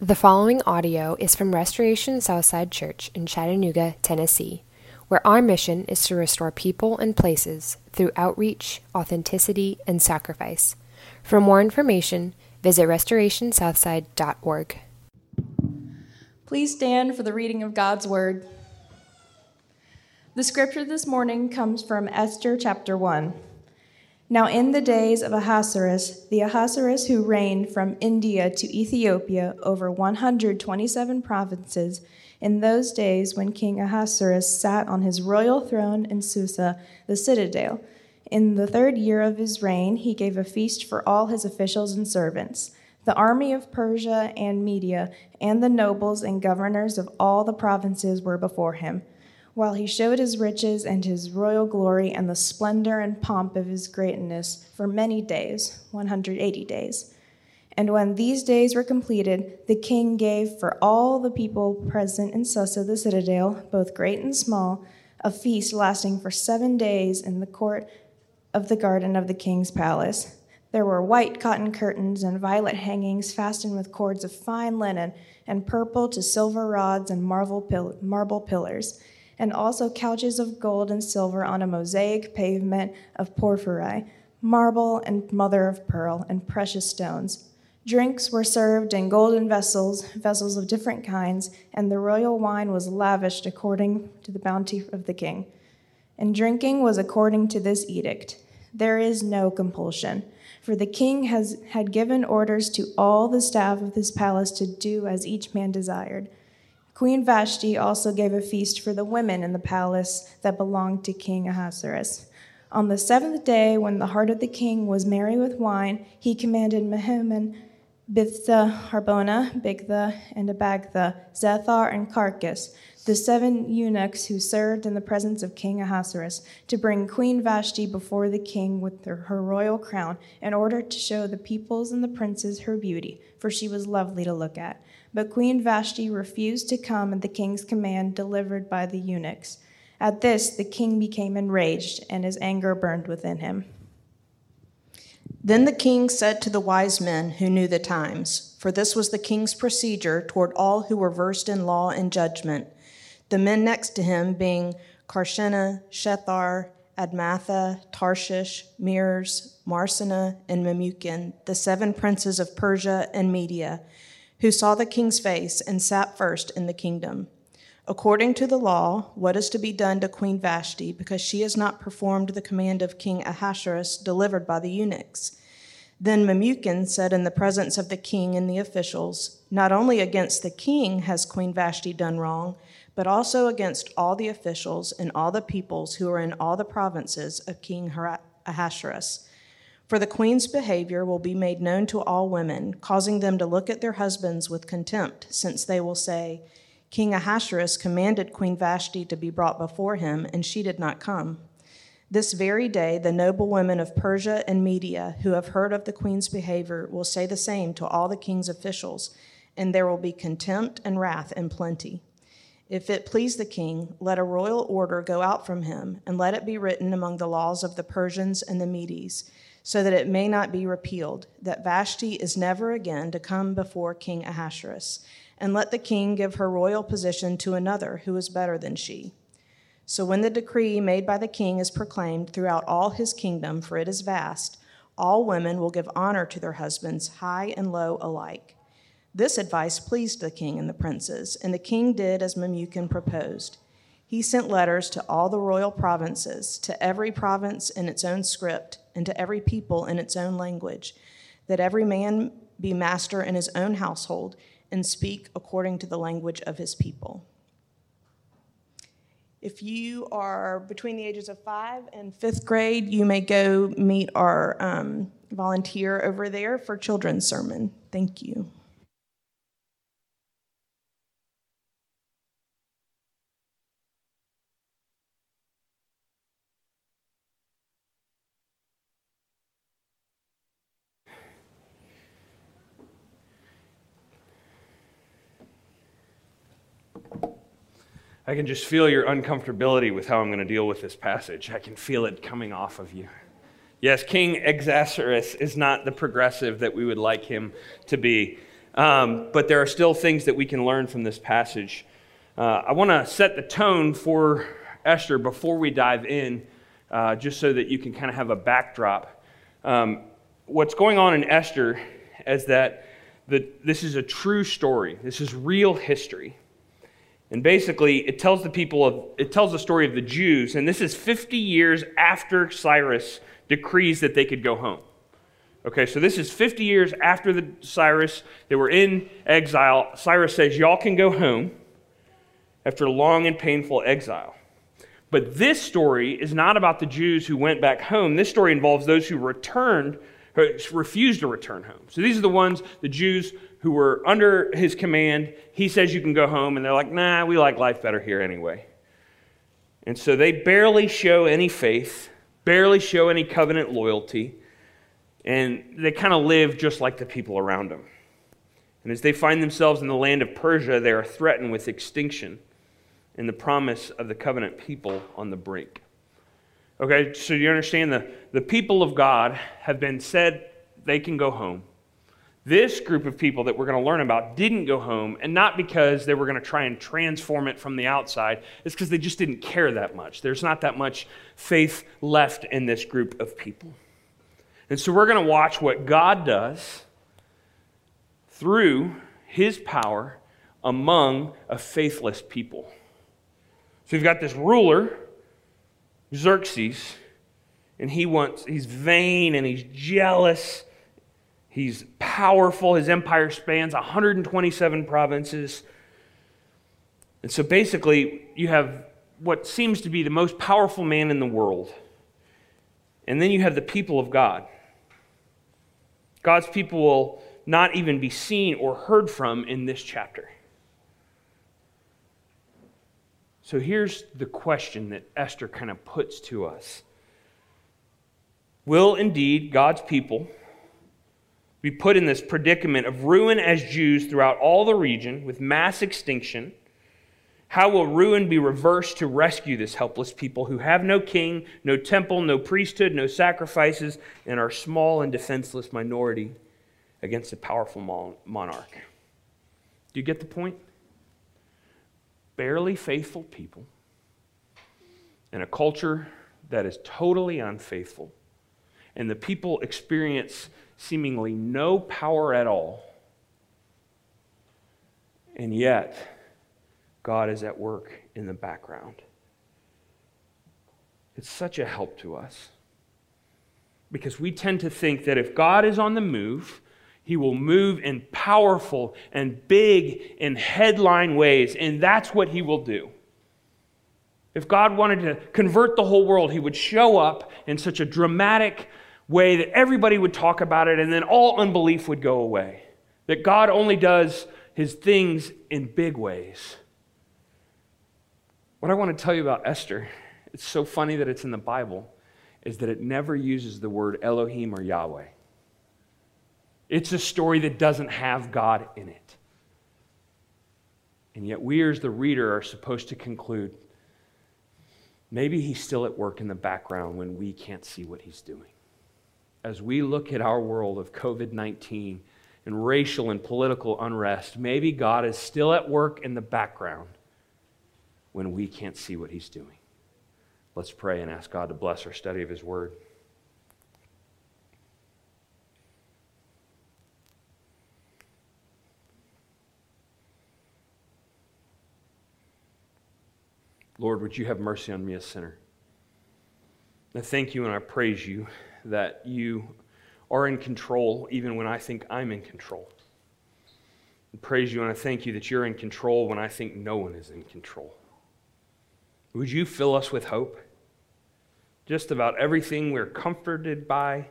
The following audio is from Restoration Southside Church in Chattanooga, Tennessee, where our mission is to restore people and places through outreach, authenticity, and sacrifice. For more information, visit restorationsouthside.org. Please stand for the reading of God's Word. The scripture this morning comes from Esther chapter 1. Now, in the days of Ahasuerus, the Ahasuerus who reigned from India to Ethiopia over 127 provinces, in those days when King Ahasuerus sat on his royal throne in Susa, the citadel, in the third year of his reign, he gave a feast for all his officials and servants. The army of Persia and Media, and the nobles and governors of all the provinces were before him while he showed his riches and his royal glory and the splendor and pomp of his greatness for many days, 180 days. And when these days were completed, the king gave for all the people present in Susa the citadel, both great and small, a feast lasting for seven days in the court of the garden of the king's palace. There were white cotton curtains and violet hangings fastened with cords of fine linen, and purple to silver rods and marble, marble pillars and also couches of gold and silver on a mosaic pavement of porphyry, marble and mother of pearl, and precious stones. Drinks were served in golden vessels, vessels of different kinds, and the royal wine was lavished according to the bounty of the king. And drinking was according to this edict. There is no compulsion, for the king has had given orders to all the staff of his palace to do as each man desired. Queen Vashti also gave a feast for the women in the palace that belonged to King Ahasuerus. On the seventh day, when the heart of the king was merry with wine, he commanded Mehuman, Biztha, Harbona, Bigtha, and Abagtha, Zethar, and Carkas, the seven eunuchs who served in the presence of King Ahasuerus, to bring Queen Vashti before the king with her, her royal crown, in order to show the peoples and the princes her beauty, for she was lovely to look at. But Queen Vashti refused to come at the king's command delivered by the eunuchs. At this, the king became enraged, and his anger burned within him. Then the king said to the wise men who knew the times, for this was the king's procedure toward all who were versed in law and judgment, the men next to him being Carshena, Shethar, Admatha, Tarshish, Meres, Marsena, and Memucan, the seven princes of Persia and Media who saw the king's face and sat first in the kingdom. According to the law, what is to be done to Queen Vashti because she has not performed the command of King Ahasuerus delivered by the eunuchs? Then Memucan said in the presence of the king and the officials, Not only against the king has Queen Vashti done wrong, but also against all the officials and all the peoples who are in all the provinces of King Ahasuerus. For the queen's behavior will be made known to all women, causing them to look at their husbands with contempt, since they will say, King Ahasuerus commanded Queen Vashti to be brought before him, and she did not come. This very day, the noble women of Persia and Media who have heard of the queen's behavior will say the same to all the king's officials, and there will be contempt and wrath in plenty. If it please the king, let a royal order go out from him, and let it be written among the laws of the Persians and the Medes so that it may not be repealed, that Vashti is never again to come before King Ahasuerus, and let the king give her royal position to another who is better than she. So when the decree made by the king is proclaimed throughout all his kingdom, for it is vast, all women will give honor to their husbands, high and low alike. This advice pleased the king and the princes, and the king did as Memucan proposed. He sent letters to all the royal provinces, to every province in its own script, and to every people in its own language, that every man be master in his own household and speak according to the language of his people. If you are between the ages of five and fifth grade, you may go meet our um, volunteer over there for children's sermon. Thank you. I can just feel your uncomfortability with how I'm going to deal with this passage. I can feel it coming off of you. Yes, King Ahasuerus is not the progressive that we would like him to be. Um, but there are still things that we can learn from this passage. Uh, I want to set the tone for Esther before we dive in, uh, just so that you can kind of have a backdrop. Um, what's going on in Esther is that the, this is a true story, this is real history. And basically, it tells the people of, it tells the story of the Jews, and this is 50 years after Cyrus decrees that they could go home. Okay, so this is 50 years after the Cyrus. They were in exile. Cyrus says, Y'all can go home after long and painful exile. But this story is not about the Jews who went back home. This story involves those who returned, who refused to return home. So these are the ones, the Jews who were under his command. He says you can go home, and they're like, nah, we like life better here anyway. And so they barely show any faith, barely show any covenant loyalty and they kind of live just like the people around them. And as they find themselves in the land of Persia, they are threatened with extinction and the promise of the covenant people on the brink. Okay, so you understand the, the people of God have been said they can go home. This group of people that we're going to learn about didn't go home, and not because they were going to try and transform it from the outside. It's because they just didn't care that much. There's not that much faith left in this group of people. And so we're going to watch what God does through his power among a faithless people. So you've got this ruler, Xerxes, and he wants, he's vain and he's jealous. He's powerful. His empire spans 127 provinces. And so basically, you have what seems to be the most powerful man in the world. And then you have the people of God. God's people will not even be seen or heard from in this chapter. So here's the question that Esther kind of puts to us Will indeed God's people be put in this predicament of ruin as Jews throughout all the region with mass extinction? How will ruin be reversed to rescue this helpless people who have no king, no temple, no priesthood, no sacrifices, and are small and defenseless minority against a powerful monarch? Do you get the point? Barely faithful people in a culture that is totally unfaithful, and the people experience seemingly no power at all. And yet, God is at work in the background. It's such a help to us because we tend to think that if God is on the move, he will move in powerful and big and headline ways, and that's what he will do. If God wanted to convert the whole world, he would show up in such a dramatic way that everybody would talk about it, and then all unbelief would go away. That God only does his things in big ways. What I want to tell you about Esther, it's so funny that it's in the Bible, is that it never uses the word Elohim or Yahweh. It's a story that doesn't have God in it. And yet, we as the reader are supposed to conclude maybe he's still at work in the background when we can't see what he's doing. As we look at our world of COVID 19 and racial and political unrest, maybe God is still at work in the background when we can't see what He's doing. Let's pray and ask God to bless our study of His Word. Lord, would you have mercy on me, a sinner? I thank you and I praise you that you are in control even when I think I'm in control. I praise you and I thank you that you're in control when I think no one is in control. Would you fill us with hope? Just about everything we're comforted by,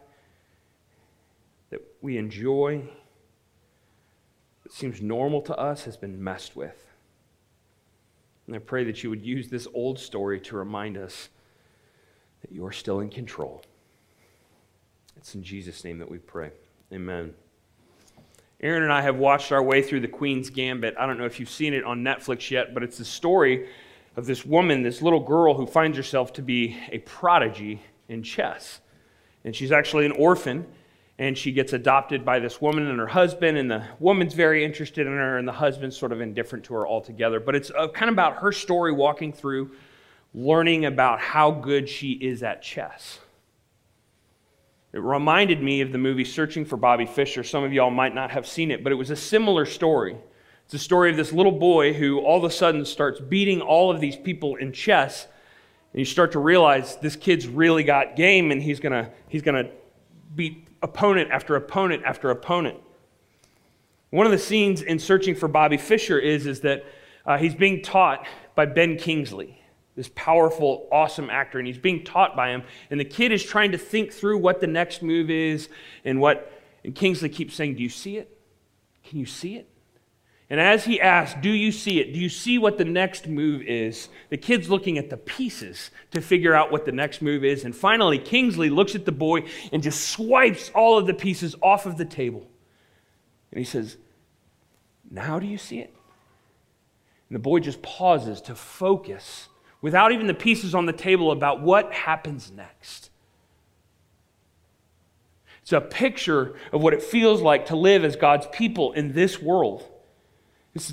that we enjoy, that seems normal to us, has been messed with. And I pray that you would use this old story to remind us that you're still in control. It's in Jesus' name that we pray. Amen. Aaron and I have watched our way through the Queen's Gambit. I don't know if you've seen it on Netflix yet, but it's the story of this woman, this little girl who finds herself to be a prodigy in chess. And she's actually an orphan, and she gets adopted by this woman and her husband, and the woman's very interested in her, and the husband's sort of indifferent to her altogether. But it's uh, kind of about her story walking through, learning about how good she is at chess. It reminded me of the movie Searching for Bobby Fischer. Some of y'all might not have seen it, but it was a similar story. It's a story of this little boy who all of a sudden starts beating all of these people in chess. And you start to realize this kid's really got game and he's to he's to beat opponent after opponent after opponent. One of the scenes in Searching for Bobby Fischer is, is that uh, he's being taught by Ben Kingsley, this powerful, awesome actor, and he's being taught by him. And the kid is trying to think through what the next move is and what. And Kingsley keeps saying, Do you see it? Can you see it? And as he asks, Do you see it? Do you see what the next move is? The kid's looking at the pieces to figure out what the next move is. And finally, Kingsley looks at the boy and just swipes all of the pieces off of the table. And he says, Now do you see it? And the boy just pauses to focus without even the pieces on the table about what happens next. It's a picture of what it feels like to live as God's people in this world.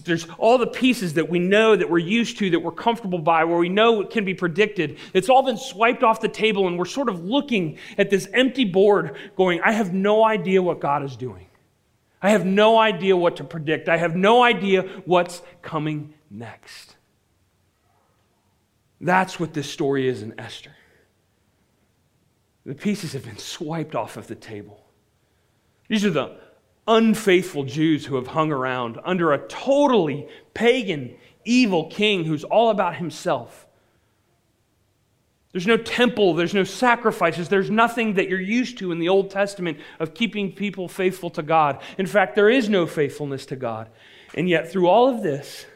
There's all the pieces that we know, that we're used to, that we're comfortable by, where we know it can be predicted. It's all been swiped off the table, and we're sort of looking at this empty board going, I have no idea what God is doing. I have no idea what to predict. I have no idea what's coming next. That's what this story is in Esther. The pieces have been swiped off of the table. These are the unfaithful Jews who have hung around under a totally pagan, evil king who's all about himself. There's no temple, there's no sacrifices, there's nothing that you're used to in the Old Testament of keeping people faithful to God. In fact, there is no faithfulness to God. And yet, through all of this,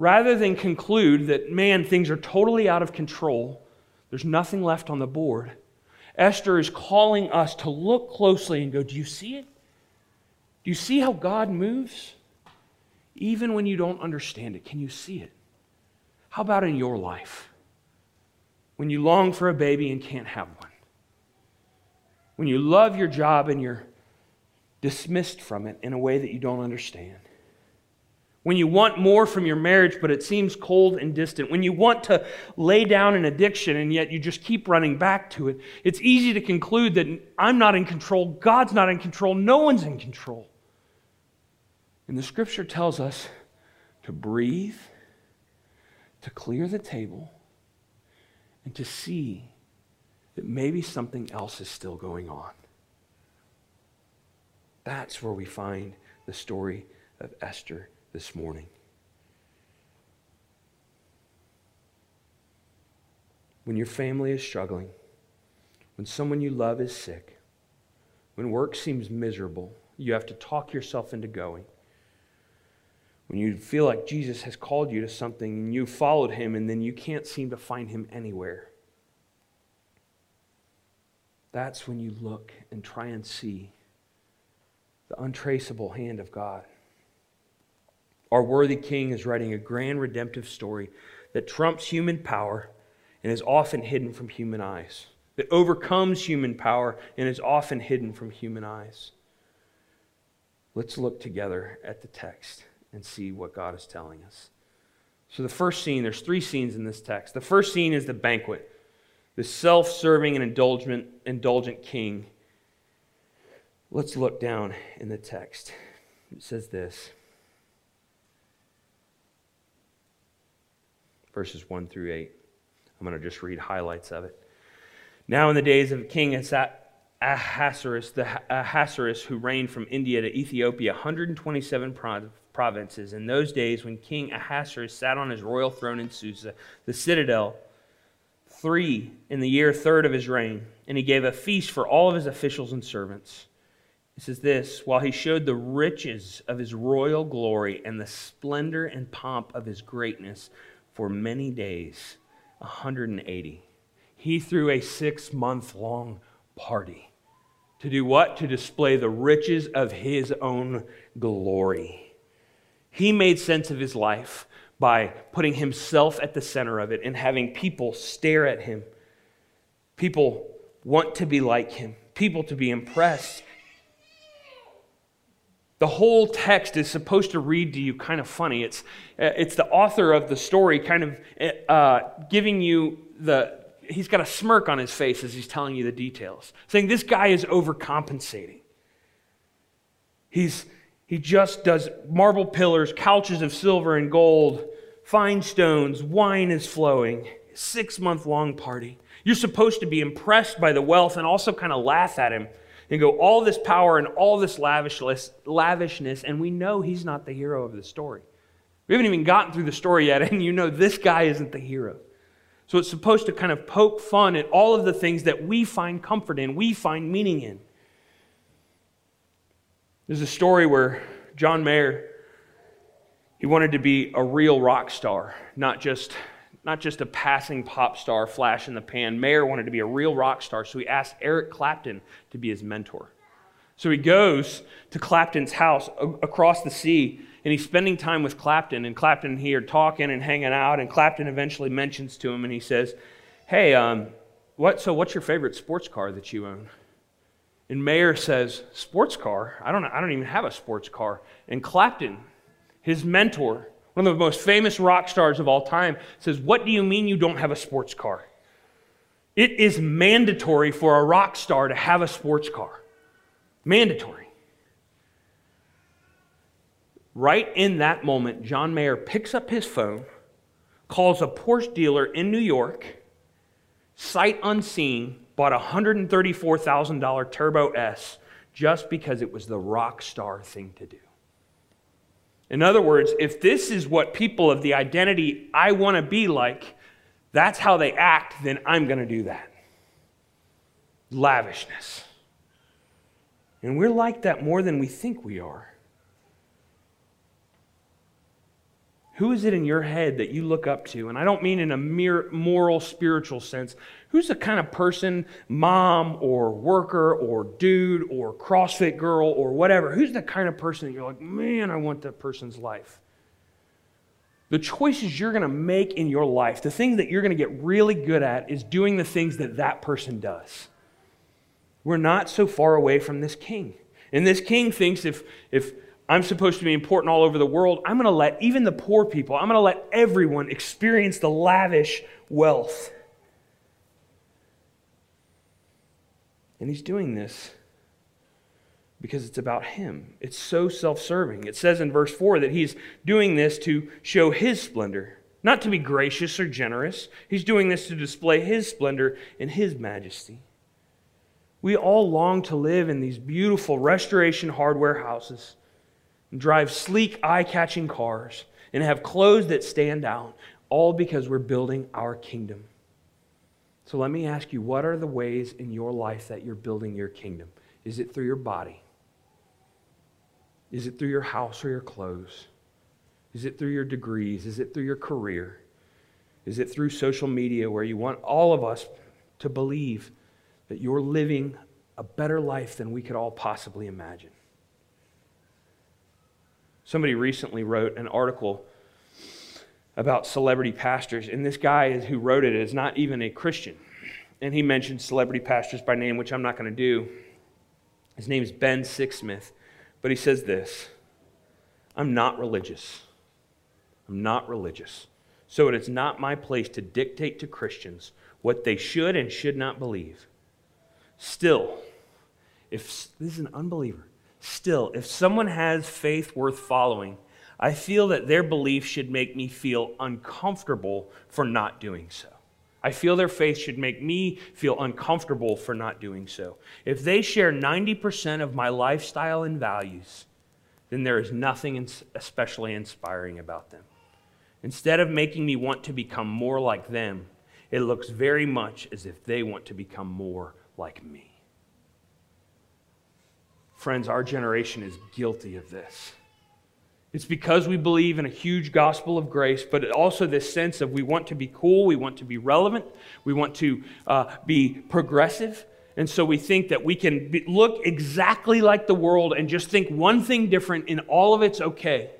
rather than conclude that, man, things are totally out of control, there's nothing left on the board, Esther is calling us to look closely and go, Do you see it? Do you see how God moves? Even when you don't understand it, can you see it? How about in your life? When you long for a baby and can't have one? When you love your job and you're dismissed from it in a way that you don't understand? When you want more from your marriage, but it seems cold and distant. When you want to lay down an addiction and yet you just keep running back to it. It's easy to conclude that I'm not in control, God's not in control, no one's in control. And the scripture tells us to breathe, to clear the table, and to see that maybe something else is still going on. That's where we find the story of Esther this morning. When your family is struggling, when someone you love is sick, when work seems miserable, you have to talk yourself into going when you feel like Jesus has called you to something and you followed him and then you can't seem to find him anywhere. That's when you look and try and see the untraceable hand of God. Our worthy king is writing a grand redemptive story that trumps human power and is often hidden from human eyes, that overcomes human power and is often hidden from human eyes. Let's look together at the text and see what God is telling us. So, the first scene, there's three scenes in this text. The first scene is the banquet, the self serving and indulgent, indulgent king. Let's look down in the text. It says this verses 1 through 8. I'm going to just read highlights of it. Now, in the days of King Ahasuerus, the Ahasuerus who reigned from India to Ethiopia, 127 provinces. In those days, when King Ahasuerus sat on his royal throne in Susa, the citadel, three in the year third of his reign, and he gave a feast for all of his officials and servants. It says this while he showed the riches of his royal glory and the splendor and pomp of his greatness for many days, 180, he threw a six month long party. To do what? To display the riches of his own glory. He made sense of his life by putting himself at the center of it and having people stare at him. People want to be like him. people to be impressed. The whole text is supposed to read to you kind of funny. It's, it's the author of the story kind of uh, giving you the, he's got a smirk on his face as he's telling you the details, saying this guy is overcompensating. He's, he just does marble pillars, couches of silver and gold, fine stones, wine is flowing, six month long party. You're supposed to be impressed by the wealth and also kind of laugh at him and go, all this power and all this lavishness, lavishness, and we know he's not the hero of the story. We haven't even gotten through the story yet, and you know this guy isn't the hero. So it's supposed to kind of poke fun at all of the things that we find comfort in, we find meaning in. There's a story where John Mayer, he wanted to be a real rock star, not just not just a passing pop star flash in the pan. Mayer wanted to be a real rock star, so he asked Eric Clapton to be his mentor. So he goes to Clapton's house across the sea, and he's spending time with Clapton. And Clapton and he are talking and hanging out, and Clapton eventually mentions to him, and he says, "Hey, um, what? So what's your favorite sports car that you own?" And Mayer says, "Sports car? I don't. I don't even have a sports car." And Clapton, his mentor, one of the most famous rock stars of all time, says, What do you mean you don't have a sports car? It is mandatory for a rock star to have a sports car. Mandatory. Right in that moment, John Mayer picks up his phone, calls a Porsche dealer in New York, sight unseen, bought a $134,000 Turbo S just because it was the rock star thing to do. In other words, if this is what people of the identity I want to be like, that's how they act, then I'm going to do that. Lavishness. And we're like that more than we think we are. Who is it in your head that you look up to? And I don't mean in a mere moral, spiritual sense. Who's the kind of person, mom or worker or dude or CrossFit girl or whatever? Who's the kind of person that you're like, man, I want that person's life? The choices you're going to make in your life, the thing that you're going to get really good at, is doing the things that that person does. We're not so far away from this king. And this king thinks if, if I'm supposed to be important all over the world. I'm going to let even the poor people, I'm going to let everyone experience the lavish wealth. And he's doing this because it's about him. It's so self serving. It says in verse 4 that he's doing this to show his splendor, not to be gracious or generous. He's doing this to display his splendor and his majesty. We all long to live in these beautiful restoration hardware houses drive sleek, eye catching cars and have clothes that stand out, all because we're building our kingdom. So let me ask you what are the ways in your life that you're building your kingdom? Is it through your body? Is it through your house or your clothes? Is it through your degrees? Is it through your career? Is it through social media where you want all of us to believe that you're living a better life than we could all possibly imagine? Somebody recently wrote an article about celebrity pastors, and this guy who wrote it is not even a Christian. And he mentioned celebrity pastors by name, which I'm not going to do. His name is Ben Sixsmith, but he says this I'm not religious. I'm not religious. So it is not my place to dictate to Christians what they should and should not believe. Still, if this is an unbeliever, Still, if someone has faith worth following, I feel that their belief should make me feel uncomfortable for not doing so. I feel their faith should make me feel uncomfortable for not doing so. If they share 90% of my lifestyle and values, then there is nothing especially inspiring about them. Instead of making me want to become more like them, it looks very much as if they want to become more like me. Friends, our generation is guilty of this. It's because we believe in a huge gospel of grace, but also this sense of we want to be cool, we want to be relevant, we want to uh, be progressive. And so we think that we can be, look exactly like the world and just think one thing different and all of it's okay.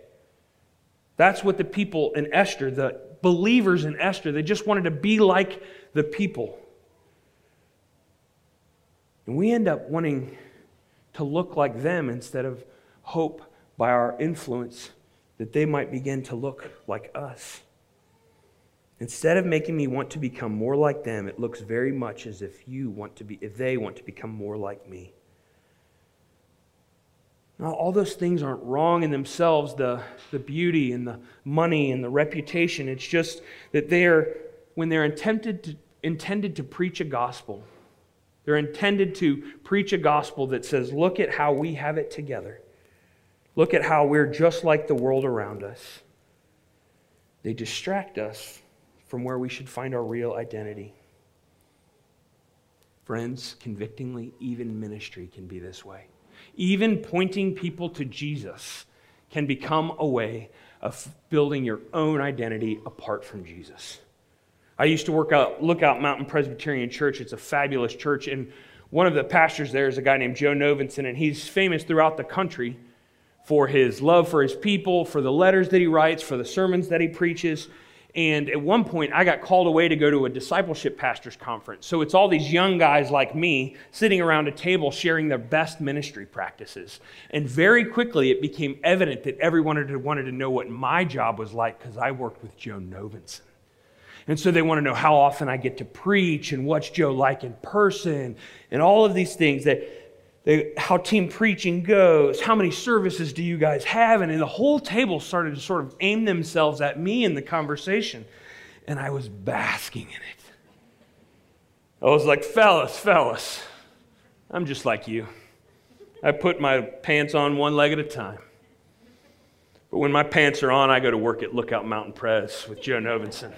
That's what the people in Esther, the believers in Esther, they just wanted to be like the people. And we end up wanting to look like them instead of hope by our influence that they might begin to look like us. Instead of making me want to become more like them, it looks very much as if you want to be if they want to become more like me. Now, all those things aren't wrong in themselves, the, the beauty and the money and the reputation. It's just that they are, when they're intended to, intended to preach a gospel, they're intended to preach a gospel that says, look at how we have it together. Look at how we're just like the world around us. They distract us from where we should find our real identity. Friends, convictingly, even ministry can be this way. Even pointing people to Jesus can become a way of building your own identity apart from Jesus. I used to work out Lookout Mountain Presbyterian Church. It's a fabulous church, and one of the pastors there is a guy named Joe Novenson, and he's famous throughout the country for his love for his people, for the letters that he writes, for the sermons that he preaches. And at one point, I got called away to go to a discipleship pastors conference. So it's all these young guys like me sitting around a table sharing their best ministry practices. And very quickly, it became evident that everyone wanted to know what my job was like because I worked with Joe Novenson. And so they want to know how often I get to preach and what's Joe like in person and all of these things that they, how team preaching goes, how many services do you guys have? And the whole table started to sort of aim themselves at me in the conversation. And I was basking in it. I was like, fellas, fellas, I'm just like you. I put my pants on one leg at a time. But when my pants are on, I go to work at Lookout Mountain Press with Joe Novenson.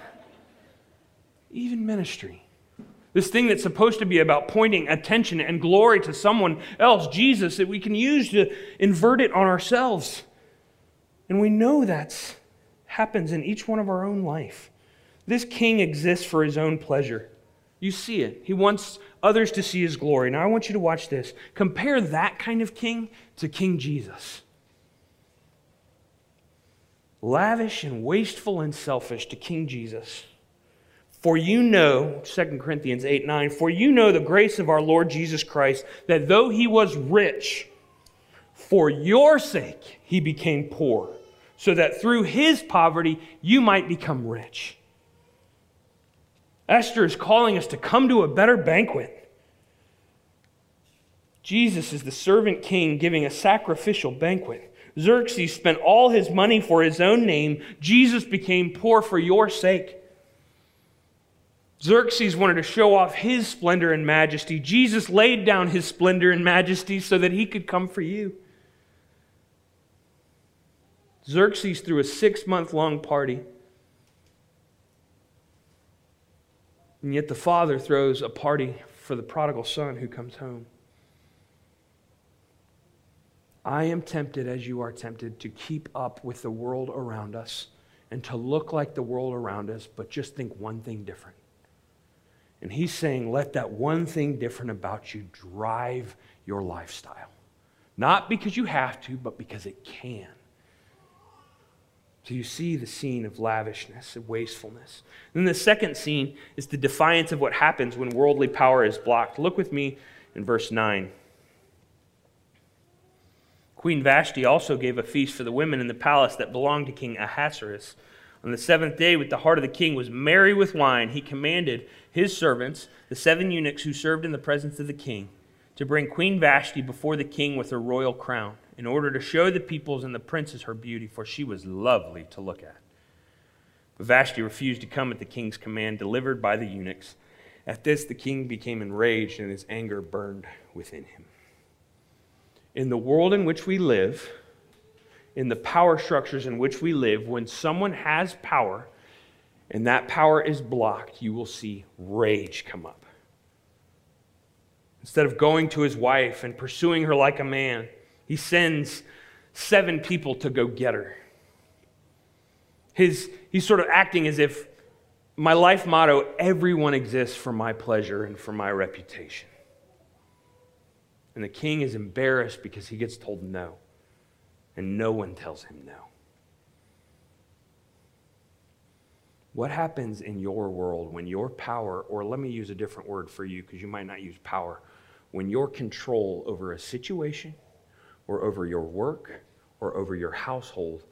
Even ministry this thing that's supposed to be about pointing attention and glory to someone else, Jesus, that we can use to invert it on ourselves. And we know that happens in each one of our own life. This king exists for his own pleasure. You see it. He wants others to see his glory. Now, I want you to watch this. Compare that kind of king to King Jesus. Lavish and wasteful and selfish to King Jesus. For you know, 2 Corinthians 8 9, for you know the grace of our Lord Jesus Christ, that though he was rich, for your sake he became poor, so that through his poverty you might become rich. Esther is calling us to come to a better banquet. Jesus is the servant king giving a sacrificial banquet. Xerxes spent all his money for his own name. Jesus became poor for your sake. Xerxes wanted to show off his splendor and majesty. Jesus laid down his splendor and majesty so that he could come for you. Xerxes threw a six month long party. And yet the father throws a party for the prodigal son who comes home. I am tempted, as you are tempted, to keep up with the world around us and to look like the world around us, but just think one thing different. And he's saying, let that one thing different about you drive your lifestyle. Not because you have to, but because it can. So you see the scene of lavishness and wastefulness. then the second scene is the defiance of what happens when worldly power is blocked. Look with me in verse 9. Queen Vashti also gave a feast for the women in the palace that belonged to King Ahasuerus. On the seventh day, with the heart of the king was merry with wine, he commanded his servants, the seven eunuchs who served in the presence of the king, to bring Queen Vashti before the king with her royal crown, in order to show the peoples and the princes her beauty, for she was lovely to look at. But Vashti refused to come at the king's command delivered by the eunuchs. At this, the king became enraged, and his anger burned within him. In the world in which we live, in the power structures in which we live, when someone has power and that power is blocked, you will see rage come up. Instead of going to his wife and pursuing her like a man, he sends seven people to go get her. His, he's sort of acting as if my life motto everyone exists for my pleasure and for my reputation. And the king is embarrassed because he gets told no and no one tells him no. What happens in your world when your power, or let me use a different word for you because you might not use power, when your control over a situation or over your work or over your household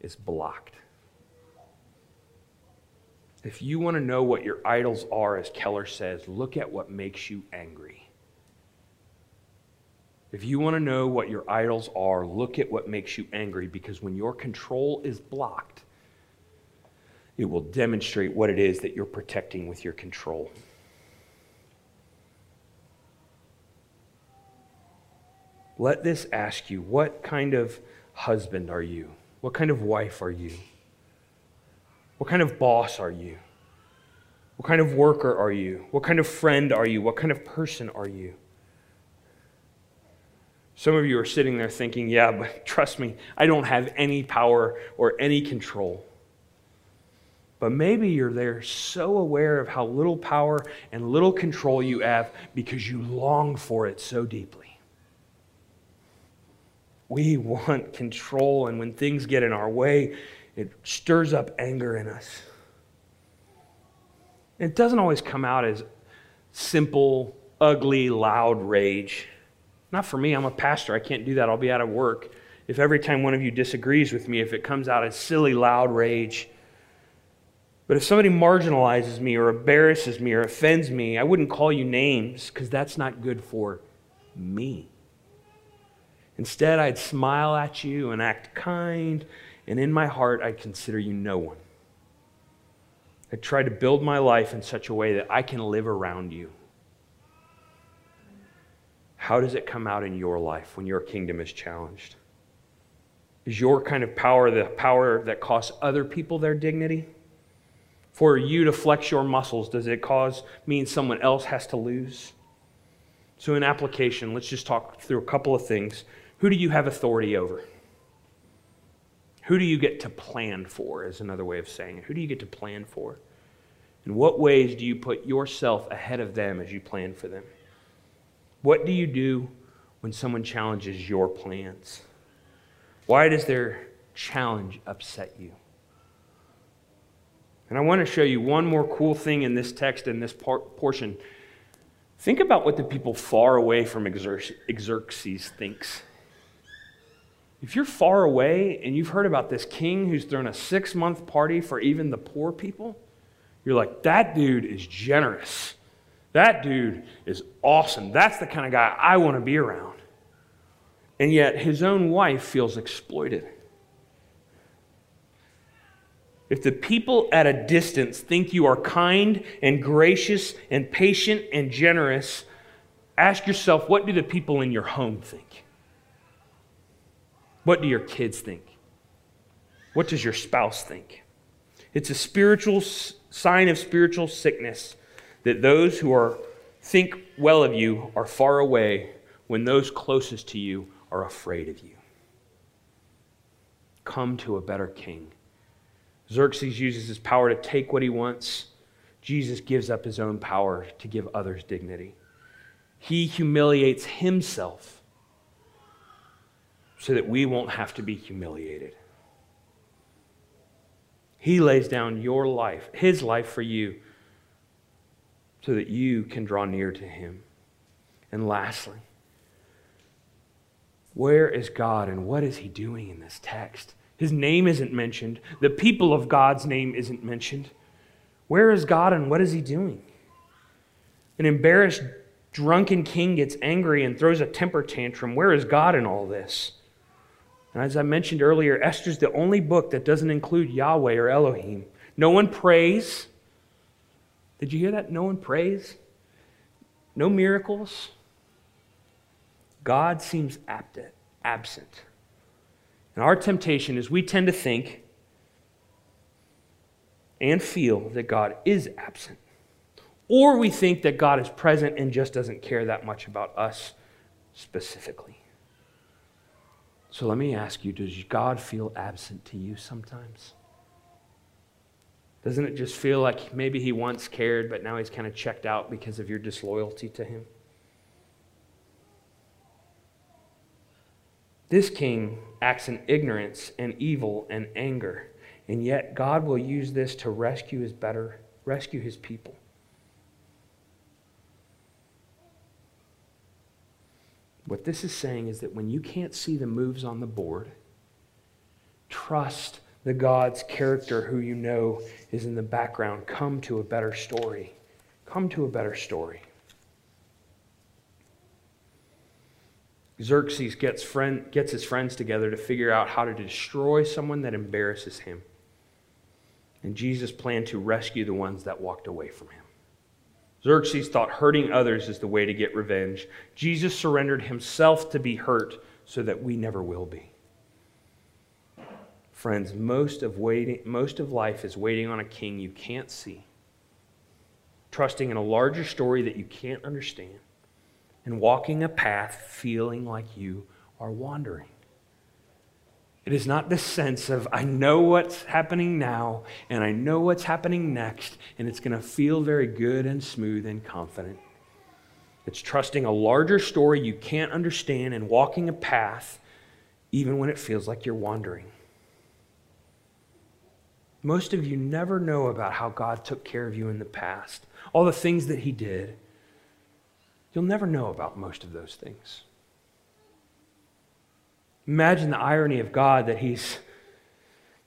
is blocked. If you want to know what your idols are, as Keller says, look at what makes you angry. If you want to know what your idols are, look at what makes you angry because when your control is blocked, it will demonstrate what it is that you're protecting with your control. Let this ask you what kind of husband are you? What kind of wife are you? What kind of boss are you? What kind of worker are you? What kind of friend are you? What kind of person are you? Some of you are sitting there thinking, yeah, but trust me, I don't have any power or any control. But maybe you're there so aware of how little power and little control you have because you long for it so deeply. We want control, and when things get in our way, it stirs up anger in us. It doesn't always come out as simple, ugly, loud rage. Not for me, I'm a pastor. I can't do that. I'll be out of work. If every time one of you disagrees with me, if it comes out as silly, loud rage, but if somebody marginalizes me or embarrasses me or offends me, I wouldn't call you names because that's not good for me. Instead, I'd smile at you and act kind, and in my heart, I'd consider you no one. I'd try to build my life in such a way that I can live around you. How does it come out in your life when your kingdom is challenged? Is your kind of power the power that costs other people their dignity? For you to flex your muscles, does it cause mean someone else has to lose? So, in application, let's just talk through a couple of things. Who do you have authority over? Who do you get to plan for, is another way of saying it. Who do you get to plan for? In what ways do you put yourself ahead of them as you plan for them? What do you do when someone challenges your plans? Why does their challenge upset you? And I want to show you one more cool thing in this text, in this par- portion. Think about what the people far away from Xerxes thinks. If you're far away and you've heard about this king who's thrown a six month party for even the poor people, you're like, that dude is generous. That dude is awesome. That's the kind of guy I want to be around. And yet his own wife feels exploited. If the people at a distance think you are kind and gracious and patient and generous, ask yourself what do the people in your home think? What do your kids think? What does your spouse think? It's a spiritual sign of spiritual sickness that those who are think well of you are far away when those closest to you are afraid of you. Come to a better king Xerxes uses his power to take what he wants. Jesus gives up his own power to give others dignity. He humiliates himself so that we won't have to be humiliated. He lays down your life, his life for you, so that you can draw near to him. And lastly, where is God and what is he doing in this text? His name isn't mentioned. The people of God's name isn't mentioned. Where is God and what is he doing? An embarrassed, drunken king gets angry and throws a temper tantrum. Where is God in all this? And as I mentioned earlier, Esther's the only book that doesn't include Yahweh or Elohim. No one prays. Did you hear that? No one prays. No miracles. God seems absent. And our temptation is we tend to think and feel that God is absent. Or we think that God is present and just doesn't care that much about us specifically. So let me ask you does God feel absent to you sometimes? Doesn't it just feel like maybe he once cared, but now he's kind of checked out because of your disloyalty to him? This king acts in ignorance and evil and anger, and yet God will use this to rescue his better, rescue his people. What this is saying is that when you can't see the moves on the board, trust the God's character who you know is in the background. Come to a better story. Come to a better story. Xerxes gets, friend, gets his friends together to figure out how to destroy someone that embarrasses him. And Jesus planned to rescue the ones that walked away from him. Xerxes thought hurting others is the way to get revenge. Jesus surrendered himself to be hurt so that we never will be. Friends, most of, waiting, most of life is waiting on a king you can't see, trusting in a larger story that you can't understand, and walking a path feeling like you are wandering. It is not the sense of, I know what's happening now, and I know what's happening next, and it's going to feel very good and smooth and confident. It's trusting a larger story you can't understand and walking a path even when it feels like you're wandering. Most of you never know about how God took care of you in the past, all the things that He did. You'll never know about most of those things. Imagine the irony of God that He's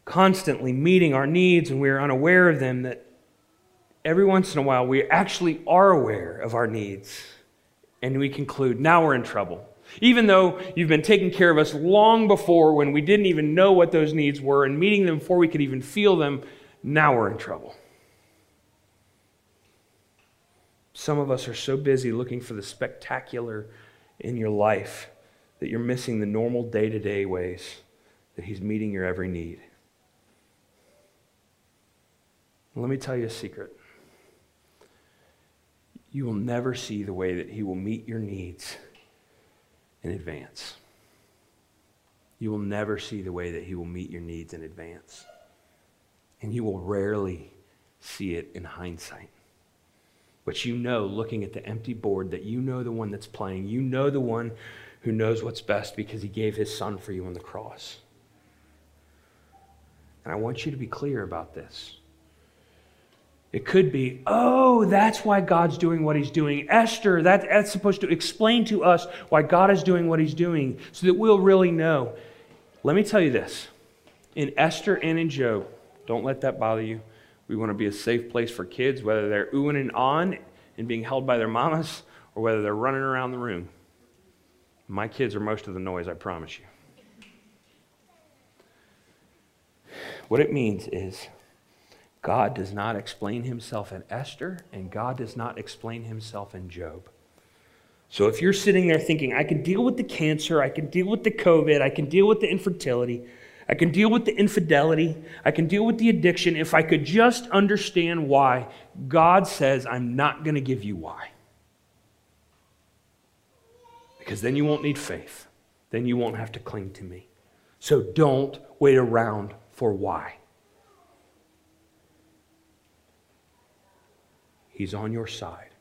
constantly meeting our needs and we're unaware of them, that every once in a while we actually are aware of our needs and we conclude, now we're in trouble. Even though you've been taking care of us long before when we didn't even know what those needs were and meeting them before we could even feel them, now we're in trouble. Some of us are so busy looking for the spectacular in your life that you're missing the normal day to day ways that He's meeting your every need. Let me tell you a secret. You will never see the way that He will meet your needs in advance. You will never see the way that He will meet your needs in advance. And you will rarely see it in hindsight. But you know, looking at the empty board, that you know the one that's playing. You know the one who knows what's best because he gave his son for you on the cross. And I want you to be clear about this. It could be, oh, that's why God's doing what he's doing. Esther, that, that's supposed to explain to us why God is doing what he's doing so that we'll really know. Let me tell you this in Esther and in Job, don't let that bother you. We want to be a safe place for kids, whether they're oohing and on and being held by their mamas or whether they're running around the room. My kids are most of the noise, I promise you. What it means is God does not explain himself in Esther, and God does not explain himself in Job. So if you're sitting there thinking, I can deal with the cancer, I can deal with the COVID, I can deal with the infertility, I can deal with the infidelity, I can deal with the addiction, if I could just understand why, God says, I'm not going to give you why because then you won't need faith. Then you won't have to cling to me. So don't wait around for why. He's on your side.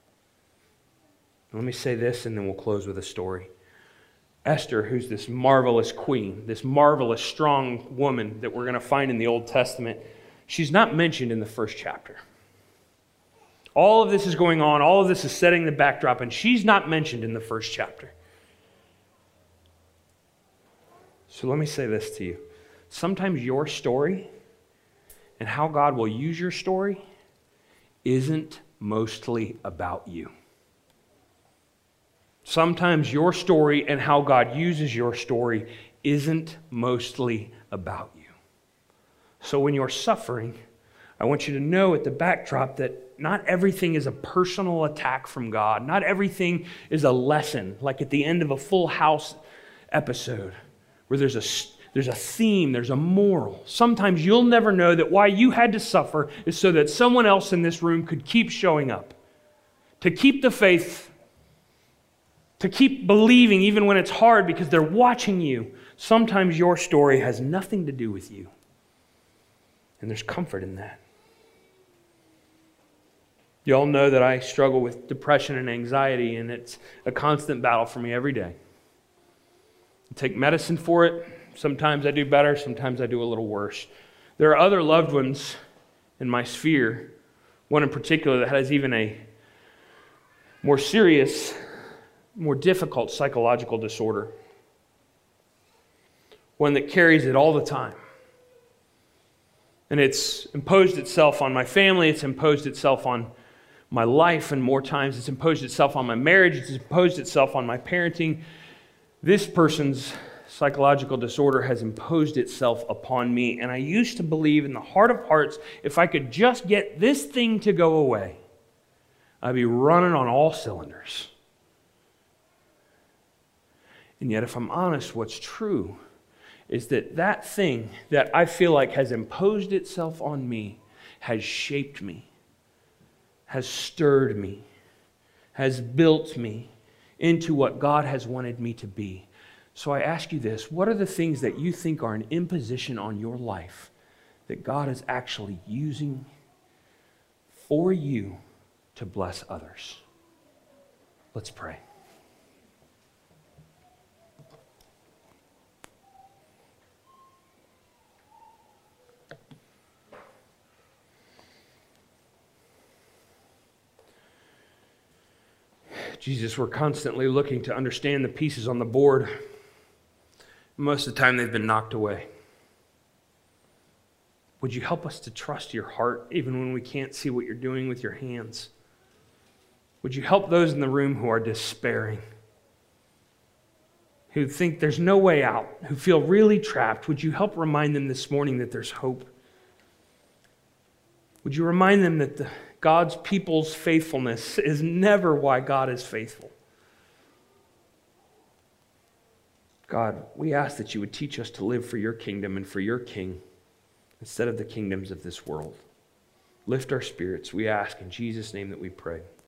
Let me say this and then we'll close with a story. Esther, who's this marvelous queen, this marvelous, strong woman that we're going to find in the Old Testament, she's not mentioned in the first chapter. All of this is going on, all of this is setting the backdrop, and she's not mentioned in the first chapter. So let me say this to you. Sometimes your story and how God will use your story isn't mostly about you. Sometimes your story and how God uses your story isn't mostly about you. So when you're suffering, I want you to know at the backdrop that not everything is a personal attack from God. Not everything is a lesson, like at the end of a full house episode where there's a, there's a theme, there's a moral. Sometimes you'll never know that why you had to suffer is so that someone else in this room could keep showing up, to keep the faith, to keep believing even when it's hard because they're watching you. Sometimes your story has nothing to do with you. And there's comfort in that. You all know that I struggle with depression and anxiety, and it's a constant battle for me every day. I take medicine for it. Sometimes I do better, sometimes I do a little worse. There are other loved ones in my sphere, one in particular that has even a more serious more difficult psychological disorder, one that carries it all the time. And it's imposed itself on my family, it's imposed itself on my life, and more times it's imposed itself on my marriage, it's imposed itself on my parenting. This person's psychological disorder has imposed itself upon me. And I used to believe in the heart of hearts, if I could just get this thing to go away, I'd be running on all cylinders. And yet, if I'm honest, what's true is that that thing that I feel like has imposed itself on me has shaped me, has stirred me, has built me into what God has wanted me to be. So I ask you this what are the things that you think are an imposition on your life that God is actually using for you to bless others? Let's pray. Jesus, we're constantly looking to understand the pieces on the board. Most of the time, they've been knocked away. Would you help us to trust your heart even when we can't see what you're doing with your hands? Would you help those in the room who are despairing, who think there's no way out, who feel really trapped? Would you help remind them this morning that there's hope? Would you remind them that the God's people's faithfulness is never why God is faithful. God, we ask that you would teach us to live for your kingdom and for your king instead of the kingdoms of this world. Lift our spirits, we ask in Jesus' name that we pray.